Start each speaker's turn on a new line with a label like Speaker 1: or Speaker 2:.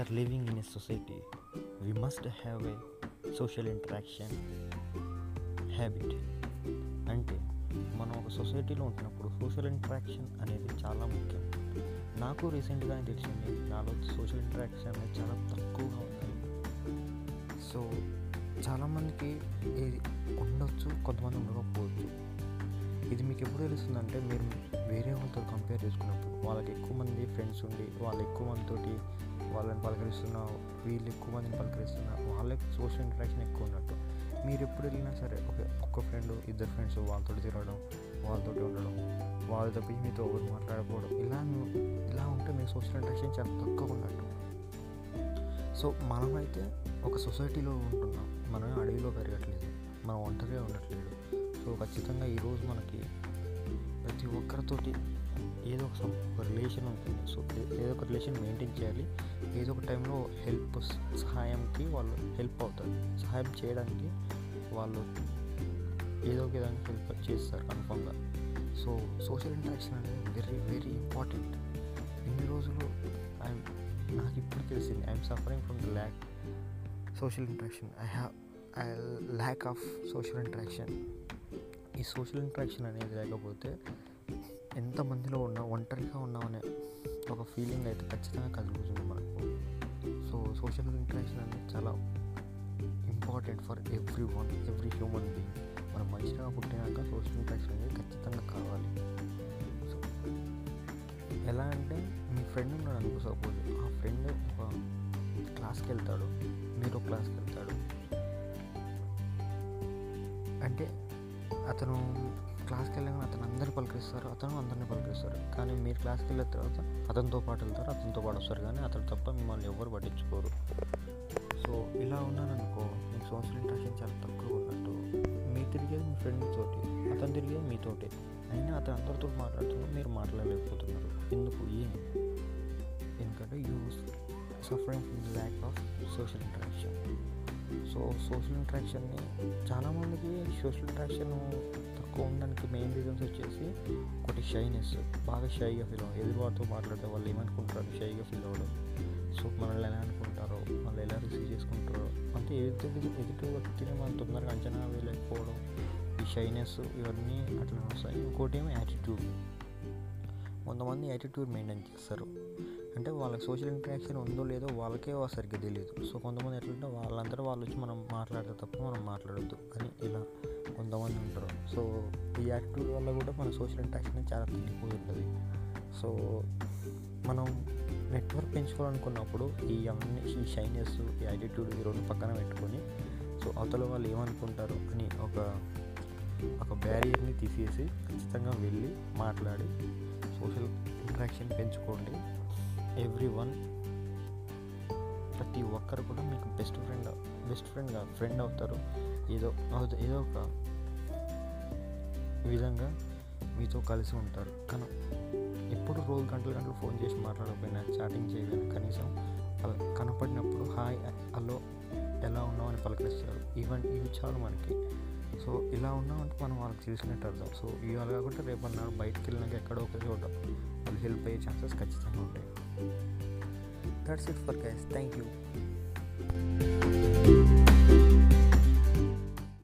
Speaker 1: are living in a society we must have a social interaction habit అంటే మనం ఒక సొసైటీలో ఉంటున్నప్పుడు సోషల్ ఇంటరాక్షన్ అనేది చాలా ముఖ్యం. నాకు రీసెంట్గానే తెలిసింది నాలో సోషల్ ఇంటరాక్షన్ అనేది చాలా తక్కువగా ఉంది సో చాలామందికి ఇది ఉండొచ్చు కొంతమంది ఉండకపోవచ్చు. ఇది మీకు ఎప్పుడు తెలుస్తుందంటే మీరు వేరే వాళ్ళతో కంపేర్ చేసుకున్నప్పుడు వాళ్ళకి ఎక్కువ మంది ఫ్రెండ్స్ ఉండి వాళ్ళు ఎక్కువ మందితోటి వాళ్ళని పలకరిస్తున్న వీళ్ళు ఎక్కువ మందిని పలకరిస్తున్న వాళ్ళకి సోషల్ ఇంటరాక్షన్ ఎక్కువ ఉన్నట్టు. మీరు ఎప్పుడు వెళ్ళినా సరే ఒక ఒక్క ఫ్రెండ్ ఇద్దరు ఫ్రెండ్స్ వాళ్ళతో తిరగడం వాళ్ళతో ఉండడం వాళ్ళతో తప్పి మీతో ఎవరు మాట్లాడకపోవడం ఇలా ఇలా ఉంటే మీ సోషల్ ఇంటరాక్షన్ చాలా తక్కువ ఉన్నట్టు. సో మనమైతే ఒక సొసైటీలో ఉంటున్నాం. మనం అడవిలో పెరగట్లేదు. మనం ఒంటరిగా ఉండట్లేదు. సో ఖచ్చితంగా ఈరోజు మనకి ప్రతి ఒక్కరితోటి ఏదో ఒక రిలేషన్ ఉంటుంది. సో ఏదో ఒక రిలేషన్ మెయింటైన్ చేయాలి. ఏదో ఒక టైంలో హెల్ప్ సహాయంకి వాళ్ళు హెల్ప్ అవుతారు. సహాయం చేయడానికి వాళ్ళు ఏదో ఒక విధంగా హెల్ప్ చేస్తారు కన్ఫామ్గా సో సోషల్ ఇంటరాక్షన్ అనేది వెరీ వెరీ ఇంపార్టెంట్. ఇన్ని రోజులు ఐఎమ్ నాకు ఇప్పుడు తెలిసింది I'm suffering from the lack social interaction. I have I lack of social interaction. ఈ సోషల్ ఇంటరాక్షన్ అనేది లేకపోతే ఎంతమందిలో ఉన్నా ఒంటరిగా ఉన్నామనే ఒక ఫీలింగ్ అయితే ఖచ్చితంగా కలుగుతుంది మనకు. సోషల్ ఇంటరాక్షన్ అనేది చాలా important for everyone every human being. మనం మనిషిగా పుట్టినాక సోషల్ ఇంటరాక్షన్ అనేది ఖచ్చితంగా కావాలి. సో ఎలా అంటే మీ ఫ్రెండ్ ఉన్నాడు అనుకో సపోజ్ ఆ ఫ్రెండ్ ఒక క్లాస్కి వెళ్తాడు మీరు ఒక క్లాస్కి వెళ్తాడు అంటే అతను క్లాస్కి వెళ్ళగానే అతను అందరిని పలకరిస్తారు అతను అందరిని పలకరిస్తారు. కానీ మీరు క్లాస్కి వెళ్ళిన తర్వాత అతనితో పాటు వెళ్తారు అతనితో పాటు వస్తారు. కానీ అతను తప్ప మిమ్మల్ని ఎవరు పట్టించుకోరు. సో ఇలా ఉన్నారనుకో మీకు సోషల్ ఇంట్రాక్షన్ చాలా తక్కువ ఉన్నట్టు మీరు తిరిగేది మీ ఫ్రెండ్ తోటి అతను తిరిగేది మీతోటి అయినా అతను అందరితో మాట్లాడుతున్నారు మీరు మాట్లాడలేకపోతున్నారు. ఎందుకు? ఏం ఎందుకంటే you suffering from lack of social interaction so social ఇంట్రాక్షన్ని చాలామందికి సోషల్ ఇంట్రాక్షన్ తక్కువ ఉండడానికి మెయిన్ రీజన్స్ వచ్చేసి ఒకటి షైనెస్ బాగా షైగా ఫీల్ అవ్వడం. ఎదురువారితో మాట్లాడితే వాళ్ళు ఏమనుకుంటారు షైగా ఫీల్ అవ్వడం. సో మనల్ని ఎలా అనుకుంటారో వాళ్ళు ఎలా రిసీవ్ చేసుకుంటారో అంటే ఎదుటి ఎదుటి వ్యక్తిని మనం తొందరగా అంచనా వేయలేకపోవడం ఈ షైనెస్ ఇవన్నీ అట్లా వస్తాయి ఇంకోటి ఏమో యాటిట్యూడ్ కొంతమంది యాటిట్యూడ్ మెయింటైన్ చేస్తారు. అంటే వాళ్ళకి సోషల్ ఇంటరాక్షన్ ఉందో లేదో వాళ్ళకే సరిగ్గా తెలియదు సో కొంతమంది ఎట్లంటే వాళ్ళందరూ వాళ్ళు వచ్చి మనం మాట్లాడితే తప్ప మనం మాట్లాడొద్దు అని ఇలా కొంతమంది ఉంటారు. సో ఈ యాటిట్యూడ్ వల్ల కూడా మన సోషల్ ఇంటరాక్షన్ చాలా తగ్గిపోతుంటుంది. సో మనం నెట్వర్క్ పెంచుకోవాలనుకున్నప్పుడు ఈ అన్ని ఈ షైనెస్ ఈ యాటిట్యూడ్ ఈ రెండు పక్కన పెట్టుకొని సో అవతల వాళ్ళు ఏమనుకుంటారు అని ఒక ఒక బ్యారియర్ని తీసేసి ఖచ్చితంగా వెళ్ళి మాట్లాడి సోషల్ ఇంటరాక్షన్ పెంచుకోండి. ఎవ్రీ వన్ ప్రతి ఒక్కరు కూడా మీకు బెస్ట్ ఫ్రెండ్ బెస్ట్ ఫ్రెండ్ కాదు ఫ్రెండ్ అవుతారు. ఏదో ఏదో ఒక విధంగా మీతో కలిసి ఉంటారు. కానీ ఎప్పుడు రోజు గంటలు గంటలు ఫోన్ చేసి మాట్లాడకపోయినా చాటింగ్ చేయకపోయినా కనీసం అలా కనపడినప్పుడు హాయ్ హలో ఎలా ఉన్నావు అని పలకరిస్తారు. ఈవెన్ ఇవి చాలు మనకి. సో ఇలా ఉన్నామంటే మనం వాళ్ళకి తెలిసినట్టు అర్థం. సో ఇవాళ కాకుండా రేపు అన్నారు బయటకు వెళ్ళినాక ఎక్కడో ఒక చోట వాళ్ళు హెల్ప్ అయ్యే ఛాన్సెస్ ఖచ్చితంగా ఉంటాయి. that's it for guys thank you.